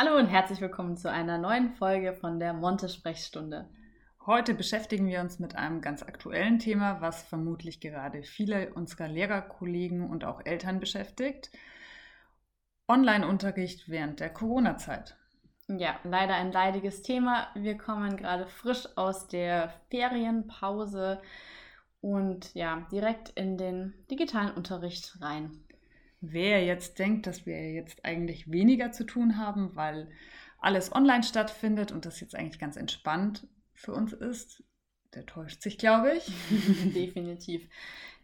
Hallo und herzlich willkommen zu einer neuen Folge von der Monte-Sprechstunde. Heute beschäftigen wir uns mit einem ganz aktuellen Thema, was vermutlich gerade viele unserer Lehrerkollegen und auch Eltern beschäftigt. Online-Unterricht während der Corona-Zeit. Ja, leider ein leidiges Thema. Wir kommen gerade frisch aus der Ferienpause und ja, direkt in den digitalen Unterricht rein. Wer jetzt denkt, dass wir jetzt eigentlich weniger zu tun haben, weil alles online stattfindet und das jetzt eigentlich ganz entspannt für uns ist, der täuscht sich, glaube ich. Definitiv.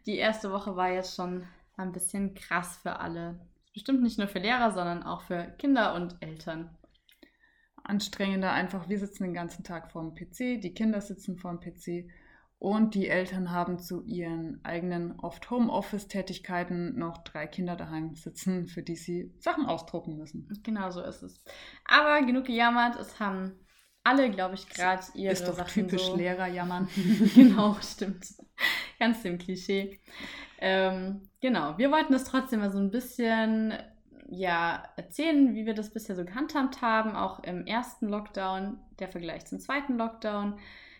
Die erste Woche war jetzt schon ein bisschen krass für alle. Bestimmt nicht nur für Lehrer, sondern auch für Kinder und Eltern. Anstrengender einfach, wir sitzen den ganzen Tag vor dem PC, die Kinder sitzen vor dem PC und die Eltern haben zu ihren eigenen oft Homeoffice-Tätigkeiten noch drei Kinder daheim sitzen, für die sie Sachen ausdrucken müssen. Genau so ist es. Aber genug gejammert, es haben alle, glaube ich, gerade ihre Ist doch Sachen typisch so. Lehrer jammern. genau, stimmt. Ganz dem Klischee. Ähm, genau, wir wollten es trotzdem mal so ein bisschen ja, erzählen, wie wir das bisher so gehandhabt haben, auch im ersten Lockdown, der Vergleich zum zweiten Lockdown,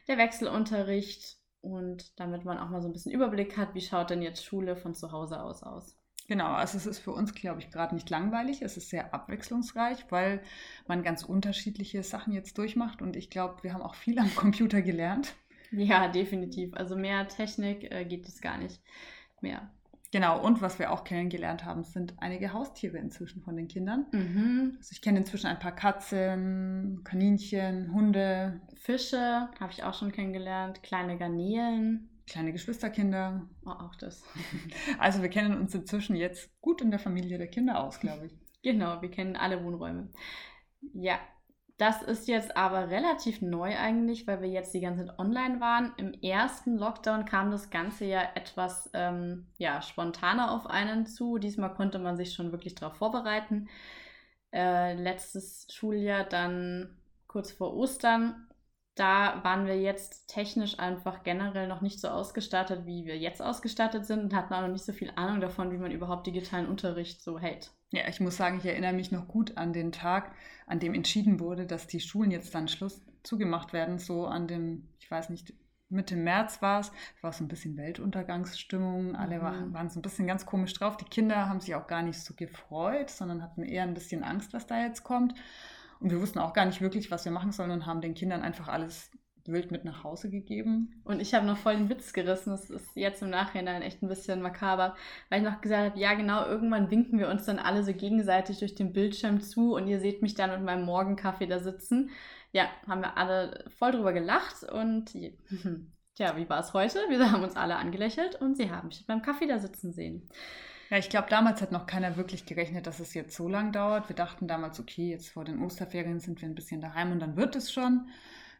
der Wechselunterricht und damit man auch mal so ein bisschen Überblick hat, wie schaut denn jetzt Schule von zu Hause aus aus. Genau, also es ist für uns, glaube ich, gerade nicht langweilig. Es ist sehr abwechslungsreich, weil man ganz unterschiedliche Sachen jetzt durchmacht. Und ich glaube, wir haben auch viel am Computer gelernt. Ja, definitiv. Also mehr Technik äh, geht es gar nicht mehr. Genau, und was wir auch kennengelernt haben, sind einige Haustiere inzwischen von den Kindern. Mhm. Also ich kenne inzwischen ein paar Katzen, Kaninchen, Hunde, Fische habe ich auch schon kennengelernt, kleine Garnelen. kleine Geschwisterkinder. Oh, auch das. Also wir kennen uns inzwischen jetzt gut in der Familie der Kinder aus, glaube ich. Genau, wir kennen alle Wohnräume. Ja, das ist jetzt aber relativ neu eigentlich, weil wir jetzt die ganze Zeit online waren. Im ersten Lockdown kam das Ganze ja etwas ähm, ja, spontaner auf einen zu. Diesmal konnte man sich schon wirklich darauf vorbereiten. Äh, letztes Schuljahr dann kurz vor Ostern. Da waren wir jetzt technisch einfach generell noch nicht so ausgestattet, wie wir jetzt ausgestattet sind und hatten auch noch nicht so viel Ahnung davon, wie man überhaupt digitalen Unterricht so hält. Ja, ich muss sagen, ich erinnere mich noch gut an den Tag, an dem entschieden wurde, dass die Schulen jetzt dann Schluss zugemacht werden. So an dem, ich weiß nicht, Mitte März war es. Es war so ein bisschen Weltuntergangsstimmung. Alle Mhm. waren, waren so ein bisschen ganz komisch drauf. Die Kinder haben sich auch gar nicht so gefreut, sondern hatten eher ein bisschen Angst, was da jetzt kommt. Und wir wussten auch gar nicht wirklich, was wir machen sollen und haben den Kindern einfach alles wild mit nach Hause gegeben. Und ich habe noch voll den Witz gerissen. Das ist jetzt im Nachhinein echt ein bisschen makaber, weil ich noch gesagt habe, ja genau, irgendwann winken wir uns dann alle so gegenseitig durch den Bildschirm zu und ihr seht mich dann mit meinem Morgenkaffee da sitzen. Ja, haben wir alle voll drüber gelacht und tja, wie war es heute? Wir haben uns alle angelächelt und sie haben mich mit meinem Kaffee da sitzen sehen. Ja, ich glaube, damals hat noch keiner wirklich gerechnet, dass es jetzt so lang dauert. Wir dachten damals, okay, jetzt vor den Osterferien sind wir ein bisschen daheim und dann wird es schon.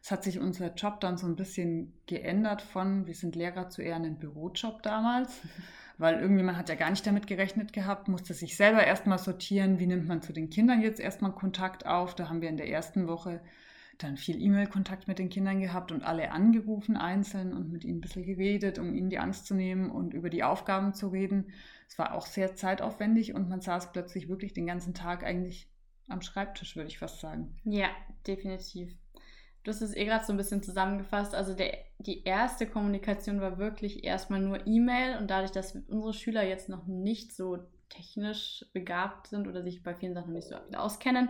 Es hat sich unser Job dann so ein bisschen geändert von, wir sind Lehrer zu eher einem Bürojob damals, weil irgendwie man hat ja gar nicht damit gerechnet gehabt, musste sich selber erstmal sortieren, wie nimmt man zu den Kindern jetzt erstmal Kontakt auf. Da haben wir in der ersten Woche dann viel E-Mail-Kontakt mit den Kindern gehabt und alle angerufen einzeln und mit ihnen ein bisschen geredet, um ihnen die Angst zu nehmen und über die Aufgaben zu reden. Es war auch sehr zeitaufwendig und man saß plötzlich wirklich den ganzen Tag eigentlich am Schreibtisch, würde ich fast sagen. Ja, definitiv. Du hast es eh gerade so ein bisschen zusammengefasst. Also der, die erste Kommunikation war wirklich erstmal nur E-Mail und dadurch, dass unsere Schüler jetzt noch nicht so technisch begabt sind oder sich bei vielen Sachen nicht so auskennen,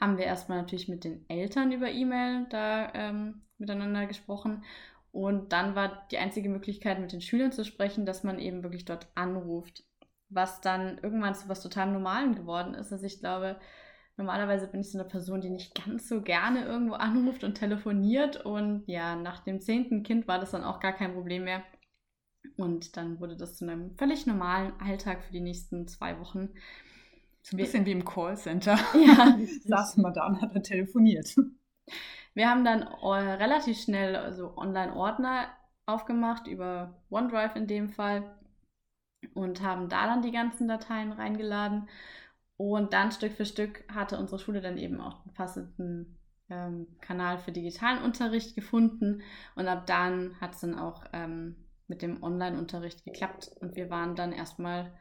haben wir erstmal natürlich mit den Eltern über E-Mail da ähm, miteinander gesprochen. Und dann war die einzige Möglichkeit, mit den Schülern zu sprechen, dass man eben wirklich dort anruft. Was dann irgendwann zu was total Normalem geworden ist. Also ich glaube, normalerweise bin ich so eine Person, die nicht ganz so gerne irgendwo anruft und telefoniert. Und ja, nach dem zehnten Kind war das dann auch gar kein Problem mehr. Und dann wurde das zu einem völlig normalen Alltag für die nächsten zwei Wochen. So ein bisschen wie im Callcenter. Ja, Saß mal da und hat er telefoniert. Wir haben dann äh, relativ schnell also Online-Ordner aufgemacht, über OneDrive in dem Fall, und haben da dann die ganzen Dateien reingeladen. Und dann Stück für Stück hatte unsere Schule dann eben auch einen passenden ähm, Kanal für digitalen Unterricht gefunden. Und ab dann hat es dann auch ähm, mit dem Online-Unterricht geklappt. Und wir waren dann erstmal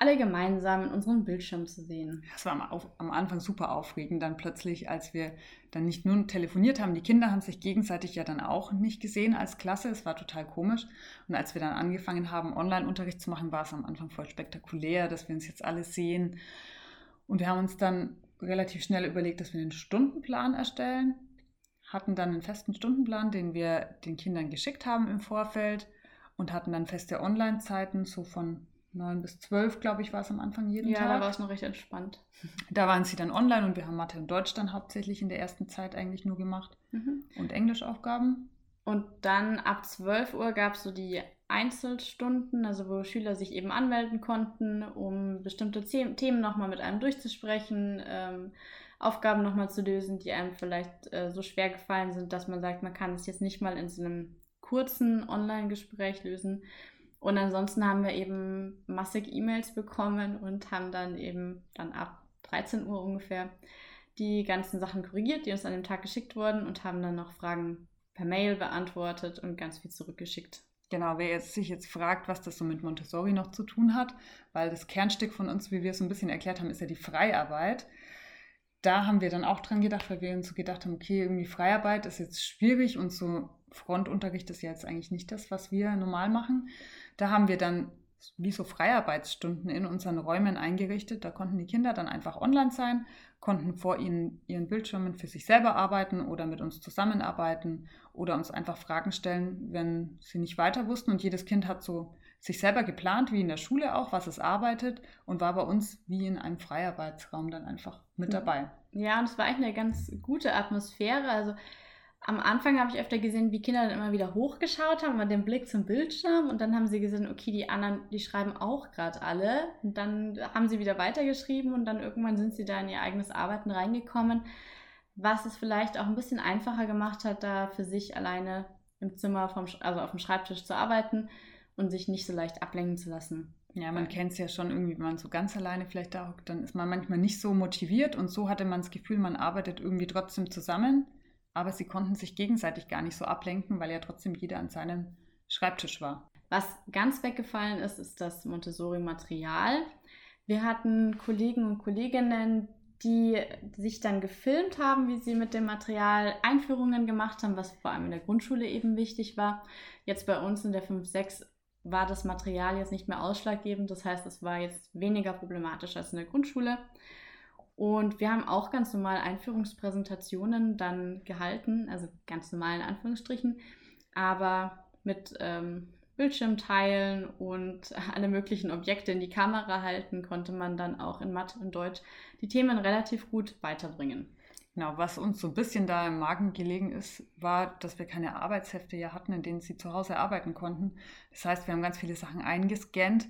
alle gemeinsam in unserem Bildschirm zu sehen. Das war am, auf, am, Anfang super aufregend, dann plötzlich, als wir dann nicht nur telefoniert haben, die Kinder haben sich gegenseitig ja dann auch nicht gesehen als Klasse, es war total komisch. Und als wir dann angefangen haben, Online-Unterricht zu machen, war es am Anfang voll spektakulär, dass wir uns jetzt alle sehen. Und wir haben uns dann relativ schnell überlegt, dass wir einen Stundenplan erstellen, hatten dann einen festen Stundenplan, den wir den Kindern geschickt haben im Vorfeld und hatten dann feste Online-Zeiten, so von 9 bis 12, glaube ich, war es am Anfang jeden ja, Tag. Ja, da war es noch recht entspannt. Da waren sie dann online und wir haben Mathe und Deutsch dann hauptsächlich in der ersten Zeit eigentlich nur gemacht. Mhm. Und Englischaufgaben. Und dann ab 12 Uhr gab es so die Einzelstunden, also wo Schüler sich eben anmelden konnten, um bestimmte Themen nochmal mit einem durchzusprechen, ähm, Aufgaben nochmal zu lösen, die einem vielleicht äh, so schwer gefallen sind, dass man sagt, man kann es jetzt nicht mal in so einem kurzen Online-Gespräch lösen. Und ansonsten haben wir eben massig E-Mails bekommen und haben dann eben dann ab 13 Uhr ungefähr die ganzen Sachen korrigiert, die uns an dem Tag geschickt wurden und haben dann noch Fragen per Mail beantwortet und ganz viel zurückgeschickt. Genau, wer jetzt sich jetzt fragt, was das so mit Montessori noch zu tun hat, weil das Kernstück von uns, wie wir es so ein bisschen erklärt haben, ist ja die Freiarbeit. Da haben wir dann auch dran gedacht, weil wir uns so gedacht haben, okay, irgendwie Freiarbeit ist jetzt schwierig und so Frontunterricht ist ja jetzt eigentlich nicht das, was wir normal machen. Da haben wir dann wie so Freiarbeitsstunden in unseren Räumen eingerichtet. Da konnten die Kinder dann einfach online sein, konnten vor ihnen ihren Bildschirmen für sich selber arbeiten oder mit uns zusammenarbeiten oder uns einfach Fragen stellen, wenn sie nicht weiter wussten. Und jedes Kind hat so sich selber geplant, wie in der Schule auch, was es arbeitet und war bei uns wie in einem Freiarbeitsraum dann einfach mit dabei. Ja, und es war eigentlich eine ganz gute Atmosphäre. Also am Anfang habe ich öfter gesehen, wie Kinder dann immer wieder hochgeschaut haben, mit dem Blick zum Bildschirm. Und dann haben sie gesehen, okay, die anderen, die schreiben auch gerade alle. Und dann haben sie wieder weitergeschrieben und dann irgendwann sind sie da in ihr eigenes Arbeiten reingekommen, was es vielleicht auch ein bisschen einfacher gemacht hat, da für sich alleine im Zimmer, vom, also auf dem Schreibtisch zu arbeiten und sich nicht so leicht ablenken zu lassen. Ja, man kennt es ja schon irgendwie, wenn man so ganz alleine vielleicht da hockt, dann ist man manchmal nicht so motiviert und so hatte man das Gefühl, man arbeitet irgendwie trotzdem zusammen aber sie konnten sich gegenseitig gar nicht so ablenken, weil ja trotzdem jeder an seinem Schreibtisch war. Was ganz weggefallen ist, ist das Montessori-Material. Wir hatten Kollegen und Kolleginnen, die sich dann gefilmt haben, wie sie mit dem Material Einführungen gemacht haben, was vor allem in der Grundschule eben wichtig war. Jetzt bei uns in der 5-6 war das Material jetzt nicht mehr ausschlaggebend. Das heißt, es war jetzt weniger problematisch als in der Grundschule. Und wir haben auch ganz normal Einführungspräsentationen dann gehalten, also ganz normal in Anführungsstrichen, aber mit ähm, Bildschirmteilen und alle möglichen Objekte in die Kamera halten, konnte man dann auch in Mathe und Deutsch die Themen relativ gut weiterbringen. Genau, was uns so ein bisschen da im Magen gelegen ist, war, dass wir keine Arbeitshefte ja hatten, in denen sie zu Hause arbeiten konnten. Das heißt, wir haben ganz viele Sachen eingescannt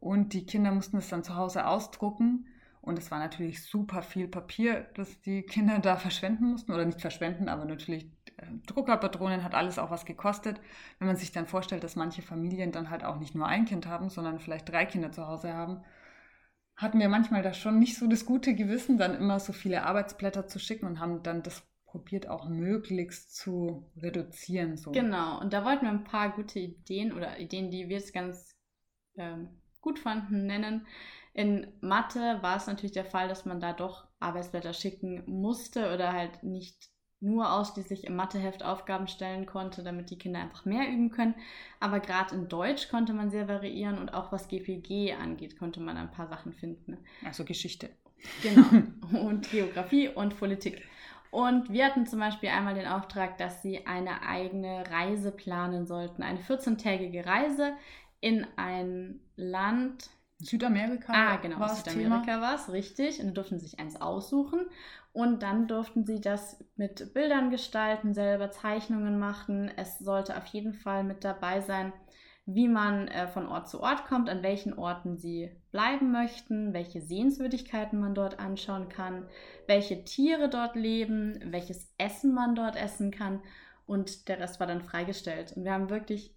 und die Kinder mussten es dann zu Hause ausdrucken und es war natürlich super viel Papier, das die Kinder da verschwenden mussten. Oder nicht verschwenden, aber natürlich äh, Druckerpatronen hat alles auch was gekostet. Wenn man sich dann vorstellt, dass manche Familien dann halt auch nicht nur ein Kind haben, sondern vielleicht drei Kinder zu Hause haben, hatten wir manchmal da schon nicht so das gute Gewissen, dann immer so viele Arbeitsblätter zu schicken und haben dann das probiert auch möglichst zu reduzieren. So. Genau, und da wollten wir ein paar gute Ideen oder Ideen, die wir jetzt ganz ähm, gut fanden, nennen. In Mathe war es natürlich der Fall, dass man da doch Arbeitsblätter schicken musste oder halt nicht nur ausschließlich im Matheheft Aufgaben stellen konnte, damit die Kinder einfach mehr üben können. Aber gerade in Deutsch konnte man sehr variieren und auch was GPG angeht, konnte man ein paar Sachen finden. Also Geschichte. Genau. Und Geografie und Politik. Und wir hatten zum Beispiel einmal den Auftrag, dass sie eine eigene Reise planen sollten. Eine 14-tägige Reise in ein Land, Südamerika. Ah, genau, war Südamerika war es, richtig. Und dann durften sich eins aussuchen. Und dann durften sie das mit Bildern gestalten, selber Zeichnungen machen. Es sollte auf jeden Fall mit dabei sein, wie man äh, von Ort zu Ort kommt, an welchen Orten sie bleiben möchten, welche Sehenswürdigkeiten man dort anschauen kann, welche Tiere dort leben, welches Essen man dort essen kann. Und der Rest war dann freigestellt. Und wir haben wirklich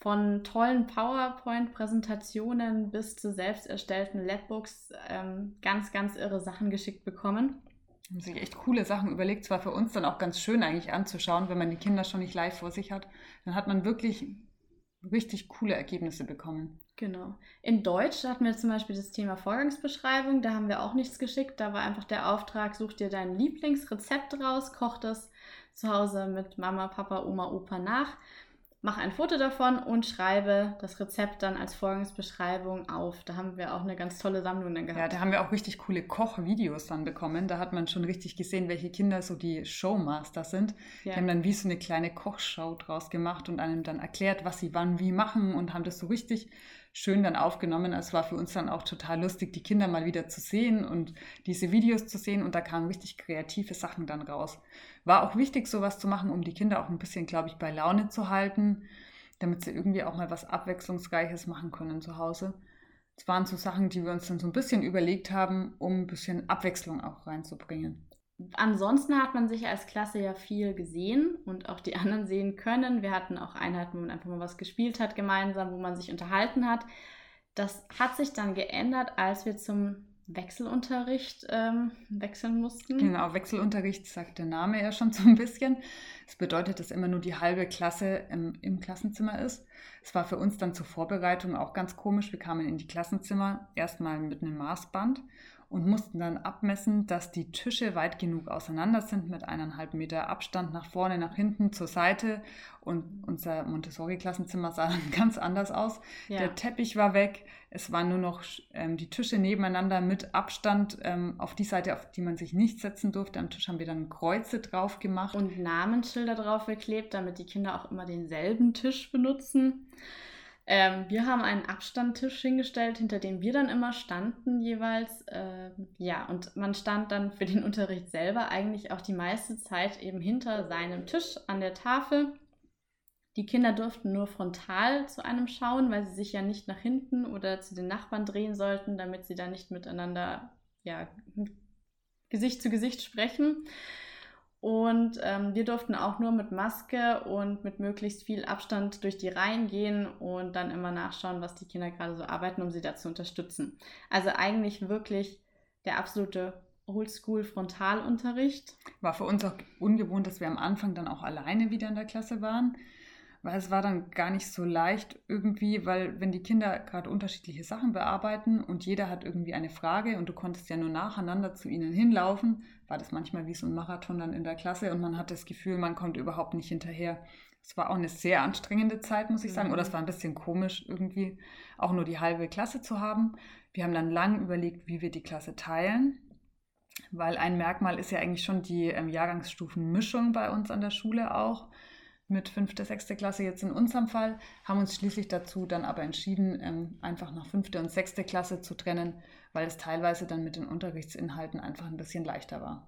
von tollen PowerPoint-Präsentationen bis zu selbst erstellten Labbooks ähm, ganz, ganz irre Sachen geschickt bekommen. Haben sich echt coole Sachen überlegt. Zwar für uns dann auch ganz schön eigentlich anzuschauen, wenn man die Kinder schon nicht live vor sich hat. Dann hat man wirklich richtig coole Ergebnisse bekommen. Genau. In Deutsch hatten wir zum Beispiel das Thema Vorgangsbeschreibung. Da haben wir auch nichts geschickt. Da war einfach der Auftrag, such dir dein Lieblingsrezept raus, koch das zu Hause mit Mama, Papa, Oma, Opa nach mache ein Foto davon und schreibe das Rezept dann als Vorgangsbeschreibung auf. Da haben wir auch eine ganz tolle Sammlung dann gehabt. Ja, da haben wir auch richtig coole Kochvideos dann bekommen. Da hat man schon richtig gesehen, welche Kinder so die Showmaster sind. Ja. Die haben dann wie so eine kleine Kochshow draus gemacht und einem dann erklärt, was sie wann wie machen und haben das so richtig schön dann aufgenommen. Es war für uns dann auch total lustig, die Kinder mal wieder zu sehen und diese Videos zu sehen und da kamen richtig kreative Sachen dann raus. War auch wichtig, sowas zu machen, um die Kinder auch ein bisschen, glaube ich, bei Laune zu halten, damit sie irgendwie auch mal was Abwechslungsreiches machen können zu Hause. Es waren so Sachen, die wir uns dann so ein bisschen überlegt haben, um ein bisschen Abwechslung auch reinzubringen. Ansonsten hat man sich als Klasse ja viel gesehen und auch die anderen sehen können. Wir hatten auch Einheiten, wo man einfach mal was gespielt hat gemeinsam, wo man sich unterhalten hat. Das hat sich dann geändert, als wir zum Wechselunterricht ähm, wechseln mussten. Genau, Wechselunterricht sagt der Name ja schon so ein bisschen. Das bedeutet, dass immer nur die halbe Klasse im, im Klassenzimmer ist. Es war für uns dann zur Vorbereitung auch ganz komisch. Wir kamen in die Klassenzimmer erstmal mit einem Maßband und mussten dann abmessen, dass die Tische weit genug auseinander sind mit eineinhalb Meter Abstand nach vorne, nach hinten, zur Seite. Und unser Montessori-Klassenzimmer sah dann ganz anders aus. Ja. Der Teppich war weg. Es waren nur noch ähm, die Tische nebeneinander mit Abstand ähm, auf die Seite, auf die man sich nicht setzen durfte. Am Tisch haben wir dann Kreuze drauf gemacht. Und Namensschilder drauf geklebt, damit die Kinder auch immer denselben Tisch benutzen. Ähm, wir haben einen Abstandtisch hingestellt, hinter dem wir dann immer standen jeweils. Ähm, ja, und man stand dann für den Unterricht selber eigentlich auch die meiste Zeit eben hinter seinem Tisch an der Tafel. Die Kinder durften nur frontal zu einem schauen, weil sie sich ja nicht nach hinten oder zu den Nachbarn drehen sollten, damit sie da nicht miteinander ja, Gesicht zu Gesicht sprechen. Und ähm, wir durften auch nur mit Maske und mit möglichst viel Abstand durch die Reihen gehen und dann immer nachschauen, was die Kinder gerade so arbeiten, um sie da zu unterstützen. Also eigentlich wirklich der absolute Oldschool-Frontalunterricht. War für uns auch ungewohnt, dass wir am Anfang dann auch alleine wieder in der Klasse waren weil es war dann gar nicht so leicht irgendwie, weil wenn die Kinder gerade unterschiedliche Sachen bearbeiten und jeder hat irgendwie eine Frage und du konntest ja nur nacheinander zu ihnen hinlaufen, war das manchmal wie so ein Marathon dann in der Klasse und man hat das Gefühl, man kommt überhaupt nicht hinterher. Es war auch eine sehr anstrengende Zeit, muss ich sagen, mhm. oder es war ein bisschen komisch irgendwie auch nur die halbe Klasse zu haben. Wir haben dann lang überlegt, wie wir die Klasse teilen, weil ein Merkmal ist ja eigentlich schon die ähm, Jahrgangsstufenmischung bei uns an der Schule auch mit fünfte, sechste Klasse jetzt in unserem Fall, haben uns schließlich dazu dann aber entschieden, ähm, einfach nach fünfte und sechste Klasse zu trennen, weil es teilweise dann mit den Unterrichtsinhalten einfach ein bisschen leichter war.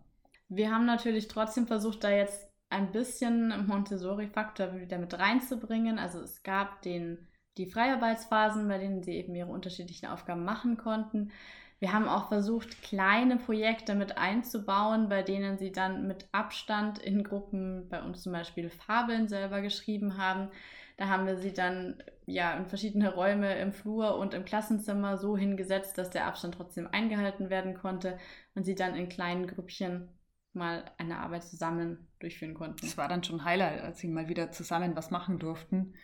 Wir haben natürlich trotzdem versucht, da jetzt ein bisschen Montessori-Faktor wieder mit reinzubringen. Also es gab den, die Freiarbeitsphasen, bei denen sie eben ihre unterschiedlichen Aufgaben machen konnten. Wir haben auch versucht, kleine Projekte mit einzubauen, bei denen sie dann mit Abstand in Gruppen, bei uns zum Beispiel Fabeln selber geschrieben haben. Da haben wir sie dann ja in verschiedene Räume im Flur und im Klassenzimmer so hingesetzt, dass der Abstand trotzdem eingehalten werden konnte und sie dann in kleinen Grüppchen mal eine Arbeit zusammen durchführen konnten. Es war dann schon Highlight, als sie mal wieder zusammen was machen durften,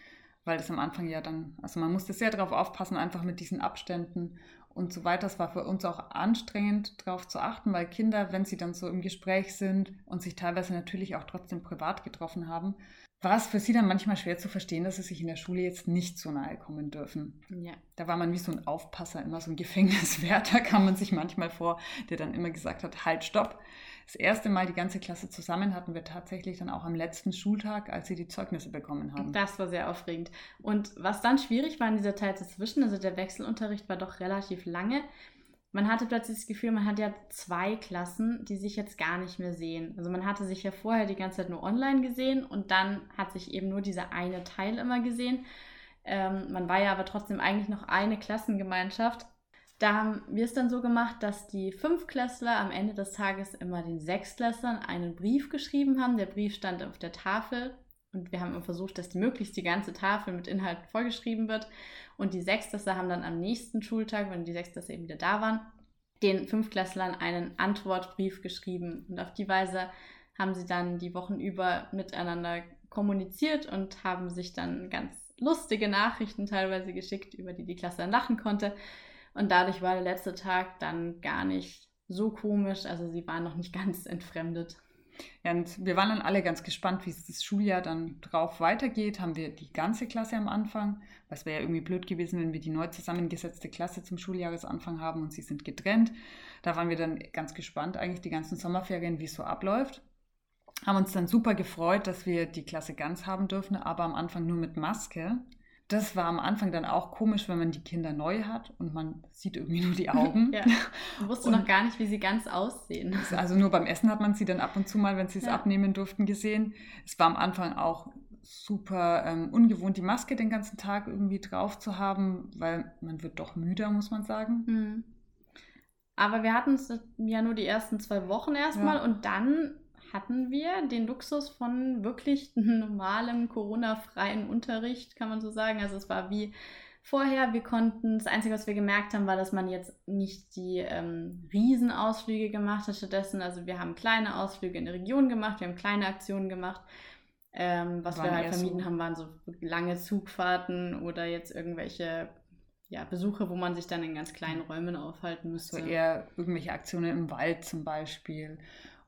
weil das am Anfang ja dann, also man musste sehr darauf aufpassen, einfach mit diesen Abständen und so weiter. Es war für uns auch anstrengend, darauf zu achten, weil Kinder, wenn sie dann so im Gespräch sind und sich teilweise natürlich auch trotzdem privat getroffen haben, war es für sie dann manchmal schwer zu verstehen, dass sie sich in der Schule jetzt nicht so nahe kommen dürfen. Ja. Da war man wie so ein Aufpasser, immer so ein Gefängniswärter, kam man sich manchmal vor, der dann immer gesagt hat, halt, stopp, das erste Mal die ganze Klasse zusammen hatten wir tatsächlich dann auch am letzten Schultag, als sie die Zeugnisse bekommen haben. Das war sehr aufregend. Und was dann schwierig war in dieser Zeit dazwischen, also der Wechselunterricht war doch relativ lange. Man hatte plötzlich das Gefühl, man hat ja zwei Klassen, die sich jetzt gar nicht mehr sehen. Also man hatte sich ja vorher die ganze Zeit nur online gesehen und dann hat sich eben nur dieser eine Teil immer gesehen. Ähm, man war ja aber trotzdem eigentlich noch eine Klassengemeinschaft. Da haben wir es dann so gemacht, dass die Fünfklässler am Ende des Tages immer den Sechstklässlern einen Brief geschrieben haben. Der Brief stand auf der Tafel und wir haben versucht, dass die möglichst die ganze Tafel mit Inhalten vollgeschrieben wird. Und die Sechstklässler haben dann am nächsten Schultag, wenn die Sechstklässler eben wieder da waren, den Fünftklässlern einen Antwortbrief geschrieben. Und auf die Weise haben sie dann die Wochen über miteinander kommuniziert und haben sich dann ganz lustige Nachrichten teilweise geschickt, über die die Klasse dann lachen konnte. Und dadurch war der letzte Tag dann gar nicht so komisch. Also sie waren noch nicht ganz entfremdet. Ja, und wir waren dann alle ganz gespannt, wie es das Schuljahr dann drauf weitergeht. Haben wir die ganze Klasse am Anfang, weil es wäre ja irgendwie blöd gewesen, wenn wir die neu zusammengesetzte Klasse zum Schuljahresanfang haben und sie sind getrennt. Da waren wir dann ganz gespannt, eigentlich die ganzen Sommerferien, wie es so abläuft. Haben uns dann super gefreut, dass wir die Klasse ganz haben dürfen, aber am Anfang nur mit Maske. Das war am Anfang dann auch komisch, wenn man die Kinder neu hat und man sieht irgendwie nur die Augen. ja. Man wusste und noch gar nicht, wie sie ganz aussehen. Also nur beim Essen hat man sie dann ab und zu mal, wenn sie es ja. abnehmen durften, gesehen. Es war am Anfang auch super ähm, ungewohnt, die Maske den ganzen Tag irgendwie drauf zu haben, weil man wird doch müder, muss man sagen. Mhm. Aber wir hatten es ja nur die ersten zwei Wochen erstmal ja. und dann hatten wir den Luxus von wirklich normalem Corona-freien Unterricht, kann man so sagen. Also es war wie vorher. Wir konnten, das Einzige, was wir gemerkt haben, war, dass man jetzt nicht die ähm, Riesenausflüge gemacht hat stattdessen. Also wir haben kleine Ausflüge in der Region gemacht, wir haben kleine Aktionen gemacht. Ähm, was waren wir halt vermieden so. haben, waren so lange Zugfahrten oder jetzt irgendwelche ja, Besuche, wo man sich dann in ganz kleinen Räumen aufhalten müsste. So eher irgendwelche Aktionen im Wald zum Beispiel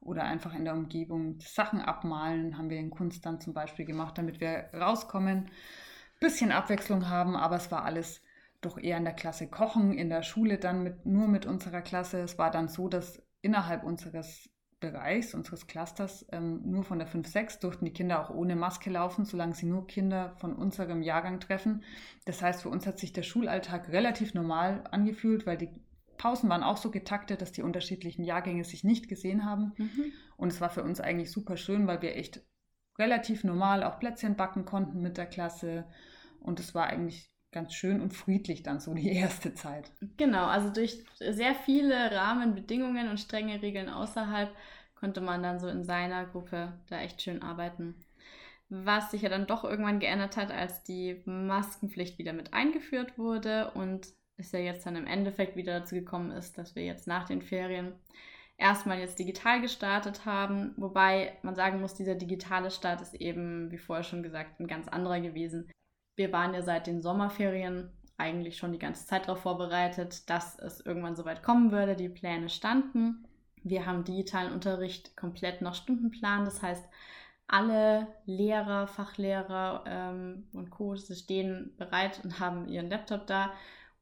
oder einfach in der Umgebung Sachen abmalen, haben wir in Kunst dann zum Beispiel gemacht, damit wir rauskommen, bisschen Abwechslung haben, aber es war alles doch eher in der Klasse Kochen, in der Schule dann mit, nur mit unserer Klasse. Es war dann so, dass innerhalb unseres Bereichs, unseres Clusters, ähm, nur von der 5-6 durften die Kinder auch ohne Maske laufen, solange sie nur Kinder von unserem Jahrgang treffen. Das heißt, für uns hat sich der Schulalltag relativ normal angefühlt, weil die Pausen waren auch so getaktet, dass die unterschiedlichen Jahrgänge sich nicht gesehen haben. Mhm. Und es war für uns eigentlich super schön, weil wir echt relativ normal auch Plätzchen backen konnten mit der Klasse. Und es war eigentlich ganz schön und friedlich dann so die erste Zeit. Genau, also durch sehr viele Rahmenbedingungen und strenge Regeln außerhalb konnte man dann so in seiner Gruppe da echt schön arbeiten. Was sich ja dann doch irgendwann geändert hat, als die Maskenpflicht wieder mit eingeführt wurde und es ja jetzt dann im Endeffekt wieder dazu gekommen ist, dass wir jetzt nach den Ferien erstmal jetzt digital gestartet haben. Wobei man sagen muss, dieser digitale Start ist eben, wie vorher schon gesagt, ein ganz anderer gewesen. Wir waren ja seit den Sommerferien eigentlich schon die ganze Zeit darauf vorbereitet, dass es irgendwann soweit kommen würde. Die Pläne standen. Wir haben digitalen Unterricht komplett nach Stundenplan. Das heißt, alle Lehrer, Fachlehrer ähm, und Co. stehen bereit und haben ihren Laptop da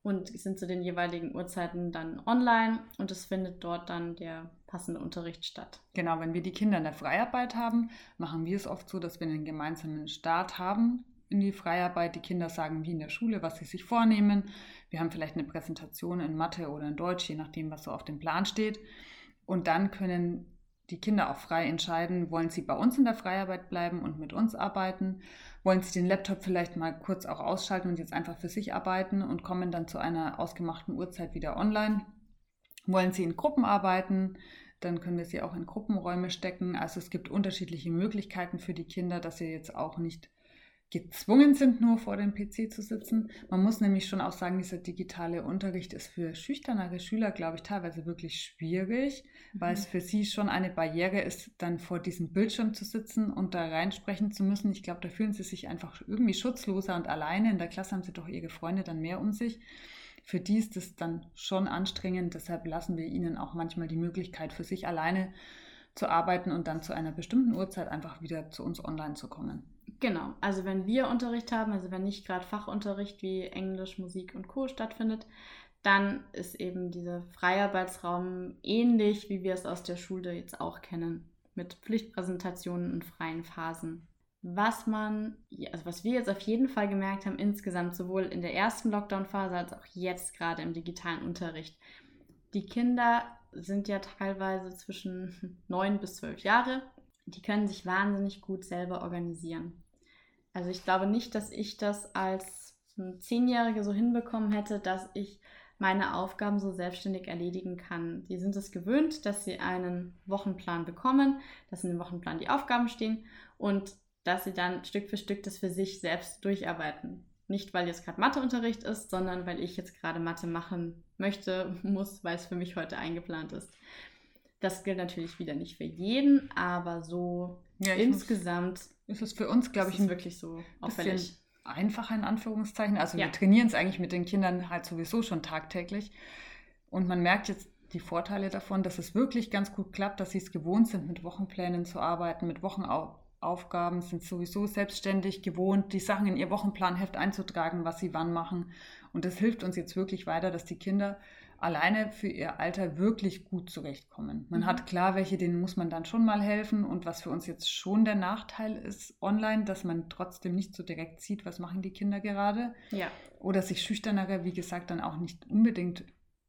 und sind zu den jeweiligen Uhrzeiten dann online und es findet dort dann der passende Unterricht statt. Genau, wenn wir die Kinder in der Freiarbeit haben, machen wir es oft so, dass wir einen gemeinsamen Start haben in die Freiarbeit. Die Kinder sagen wie in der Schule, was sie sich vornehmen. Wir haben vielleicht eine Präsentation in Mathe oder in Deutsch, je nachdem, was so auf dem Plan steht. Und dann können die Kinder auch frei entscheiden, wollen sie bei uns in der Freiarbeit bleiben und mit uns arbeiten, wollen sie den Laptop vielleicht mal kurz auch ausschalten und jetzt einfach für sich arbeiten und kommen dann zu einer ausgemachten Uhrzeit wieder online. Wollen sie in Gruppen arbeiten, dann können wir sie auch in Gruppenräume stecken. Also es gibt unterschiedliche Möglichkeiten für die Kinder, dass sie jetzt auch nicht gezwungen sind, nur vor dem PC zu sitzen. Man muss nämlich schon auch sagen, dieser digitale Unterricht ist für schüchternere Schüler, glaube ich, teilweise wirklich schwierig, mhm. weil es für sie schon eine Barriere ist, dann vor diesem Bildschirm zu sitzen und da reinsprechen zu müssen. Ich glaube, da fühlen sie sich einfach irgendwie schutzloser und alleine. In der Klasse haben sie doch ihre Freunde dann mehr um sich. Für die ist es dann schon anstrengend, deshalb lassen wir ihnen auch manchmal die Möglichkeit, für sich alleine zu arbeiten und dann zu einer bestimmten Uhrzeit einfach wieder zu uns online zu kommen. Genau, also wenn wir Unterricht haben, also wenn nicht gerade Fachunterricht wie Englisch, Musik und Co. stattfindet, dann ist eben dieser Freiarbeitsraum ähnlich, wie wir es aus der Schule jetzt auch kennen, mit Pflichtpräsentationen und freien Phasen. Was man, also was wir jetzt auf jeden Fall gemerkt haben, insgesamt sowohl in der ersten Lockdown-Phase als auch jetzt gerade im digitalen Unterricht, die Kinder sind ja teilweise zwischen neun bis zwölf Jahre. Die können sich wahnsinnig gut selber organisieren. Also ich glaube nicht, dass ich das als Zehnjährige so hinbekommen hätte, dass ich meine Aufgaben so selbstständig erledigen kann. Die sind es gewöhnt, dass sie einen Wochenplan bekommen, dass in dem Wochenplan die Aufgaben stehen und dass sie dann Stück für Stück das für sich selbst durcharbeiten. Nicht, weil jetzt gerade Matheunterricht ist, sondern weil ich jetzt gerade Mathe machen möchte, muss, weil es für mich heute eingeplant ist. Das gilt natürlich wieder nicht für jeden, aber so ja, insgesamt ist es für uns, glaube ich, wirklich so auffällig. einfacher in Anführungszeichen. Also Ja. wir trainieren es eigentlich mit den Kindern halt sowieso schon tagtäglich. Und man merkt jetzt die Vorteile davon, dass es wirklich ganz gut klappt, dass sie es gewohnt sind, mit Wochenplänen zu arbeiten, mit Wochenaufgaben, sind sowieso selbstständig gewohnt, die Sachen in ihr Wochenplanheft einzutragen, was sie wann machen. Und das hilft uns jetzt wirklich weiter, dass die Kinder alleine für ihr Alter wirklich gut zurechtkommen. Man Mhm. hat klar, welche, denen muss man dann schon mal helfen. Und was für uns jetzt schon der Nachteil ist online, dass man trotzdem nicht so direkt sieht, was machen die Kinder gerade. Ja, Oder sich schüchterner, wie gesagt, dann auch nicht unbedingt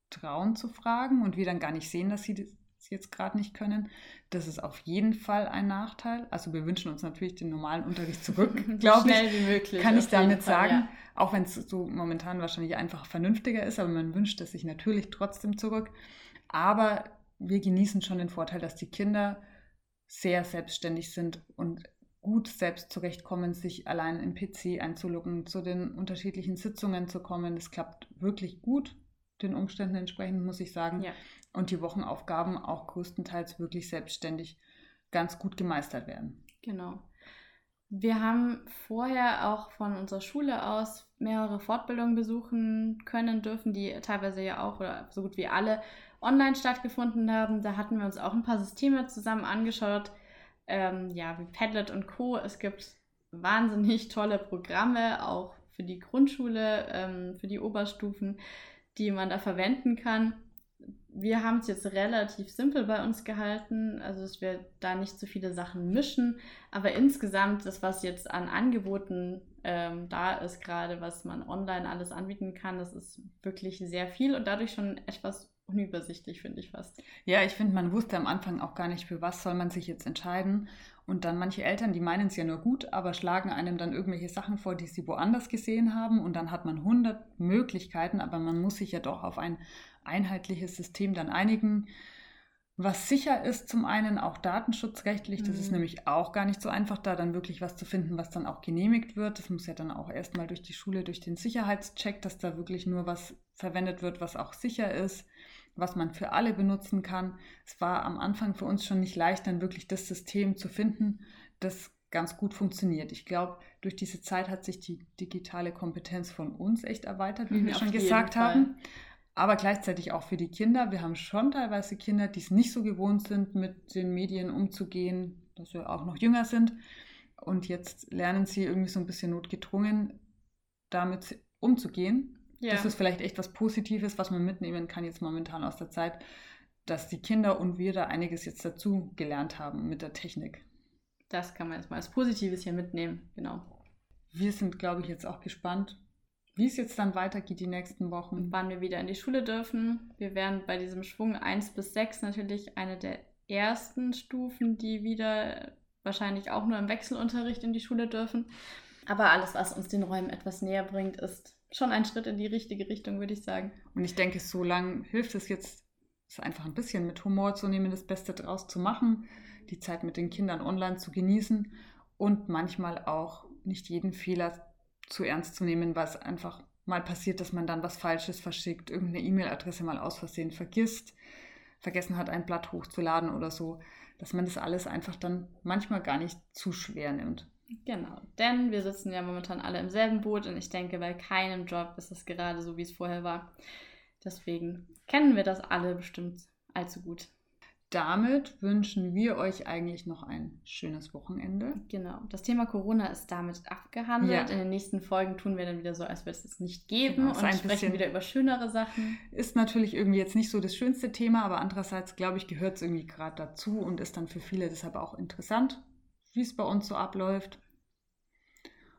trauen zu fragen und wir dann gar nicht sehen, dass sie das jetzt gerade nicht können. Das ist auf jeden Fall ein Nachteil. Also wir wünschen uns natürlich den normalen Unterricht zurück, so glaube ich schnell wie möglich. kann ich damit Fall, sagen, ja. auch wenn es so momentan wahrscheinlich einfach vernünftiger ist, aber man wünscht es sich natürlich trotzdem zurück. Aber wir genießen schon den Vorteil, dass die Kinder sehr selbstständig sind und gut selbst zurechtkommen, sich allein im PC einzuloggen, zu den unterschiedlichen Sitzungen zu kommen. Das klappt wirklich gut, den Umständen entsprechend, muss ich sagen. Ja. Und die Wochenaufgaben auch größtenteils wirklich selbstständig ganz gut gemeistert werden. Genau. Wir haben vorher auch von unserer Schule aus mehrere Fortbildungen besuchen können dürfen, die teilweise ja auch oder so gut wie alle online stattgefunden haben. Da hatten wir uns auch ein paar Systeme zusammen angeschaut, ähm, ja, wie Padlet und Co. Es gibt wahnsinnig tolle Programme, auch für die Grundschule, ähm, für die Oberstufen, die man da verwenden kann. Wir haben es jetzt relativ simpel bei uns gehalten, also dass wir da nicht so viele Sachen mischen, aber insgesamt das, was jetzt an Angeboten ähm, da ist, gerade was man online alles anbieten kann, das ist wirklich sehr viel und dadurch schon etwas unübersichtlich, finde ich fast. Ja, ich finde, man wusste am Anfang auch gar nicht, für was soll man sich jetzt entscheiden. Und dann manche Eltern, die meinen es ja nur gut, aber schlagen einem dann irgendwelche Sachen vor, die sie woanders gesehen haben. Und dann hat man 100 Möglichkeiten, aber man muss sich ja doch auf ein einheitliches System dann einigen, was sicher ist, zum einen auch datenschutzrechtlich. Das ist Mhm. nämlich auch gar nicht so einfach, da dann wirklich was zu finden, was dann auch genehmigt wird. Das muss ja dann auch erstmal durch die Schule, durch den Sicherheitscheck, dass da wirklich nur was verwendet wird, was auch sicher ist was man für alle benutzen kann. Es war am Anfang für uns schon nicht leicht, dann wirklich das System zu finden, das ganz gut funktioniert. Ich glaube, durch diese Zeit hat sich die digitale Kompetenz von uns echt erweitert, wie wir Auf schon gesagt Fall. haben. Aber gleichzeitig auch für die Kinder. Wir haben schon teilweise Kinder, die es nicht so gewohnt sind, mit den Medien umzugehen, dass wir auch noch jünger sind. Und jetzt lernen sie irgendwie so ein bisschen notgedrungen, damit umzugehen. Ja, Das ist vielleicht echt was Positives, was man mitnehmen kann jetzt momentan aus der Zeit, dass die Kinder und wir da einiges jetzt dazu gelernt haben mit der Technik. das kann man jetzt mal als Positives hier mitnehmen. Genau. Wir sind, glaube ich, jetzt auch gespannt, wie es jetzt dann weitergeht die nächsten Wochen. wann wir wieder in die Schule dürfen. Wir werden bei diesem Schwung 1 bis 6 natürlich eine der ersten Stufen, die wieder wahrscheinlich auch nur im Wechselunterricht in die Schule dürfen. Aber alles, was uns den Räumen etwas näher bringt, ist schon ein Schritt in die richtige Richtung, würde ich sagen. Und ich denke, so lang hilft es jetzt, es einfach ein bisschen mit Humor zu nehmen, das Beste draus zu machen, die Zeit mit den Kindern online zu genießen und manchmal auch nicht jeden Fehler zu ernst zu nehmen, weil es einfach mal passiert, dass man dann was Falsches verschickt, irgendeine E-Mail-Adresse mal aus Versehen vergisst, vergessen hat, ein Blatt hochzuladen oder so, dass man das alles einfach dann manchmal gar nicht zu schwer nimmt. Genau, denn wir sitzen ja momentan alle im selben Boot und ich denke, bei keinem Job ist es gerade so, wie es vorher war. Deswegen kennen wir das alle bestimmt allzu gut. Damit wünschen wir euch eigentlich noch ein schönes Wochenende. Genau, das Thema Corona ist damit abgehandelt. Ja. In den nächsten Folgen tun wir dann wieder so, als würde es es nicht geben Genau, und sprechen wieder über schönere Sachen. Ist natürlich irgendwie jetzt nicht so das schönste Thema, aber andererseits, glaube ich, gehört es irgendwie gerade dazu und ist dann für viele deshalb auch interessant, wie es bei uns so abläuft.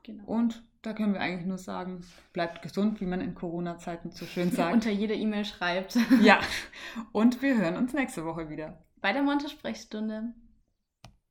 Genau. Und da können wir eigentlich nur sagen, bleibt gesund, wie man in Corona-Zeiten so schön sagt. Unter jede E-Mail schreibt. ja, und wir hören uns nächste Woche wieder. Bei der Monte-Sprechstunde.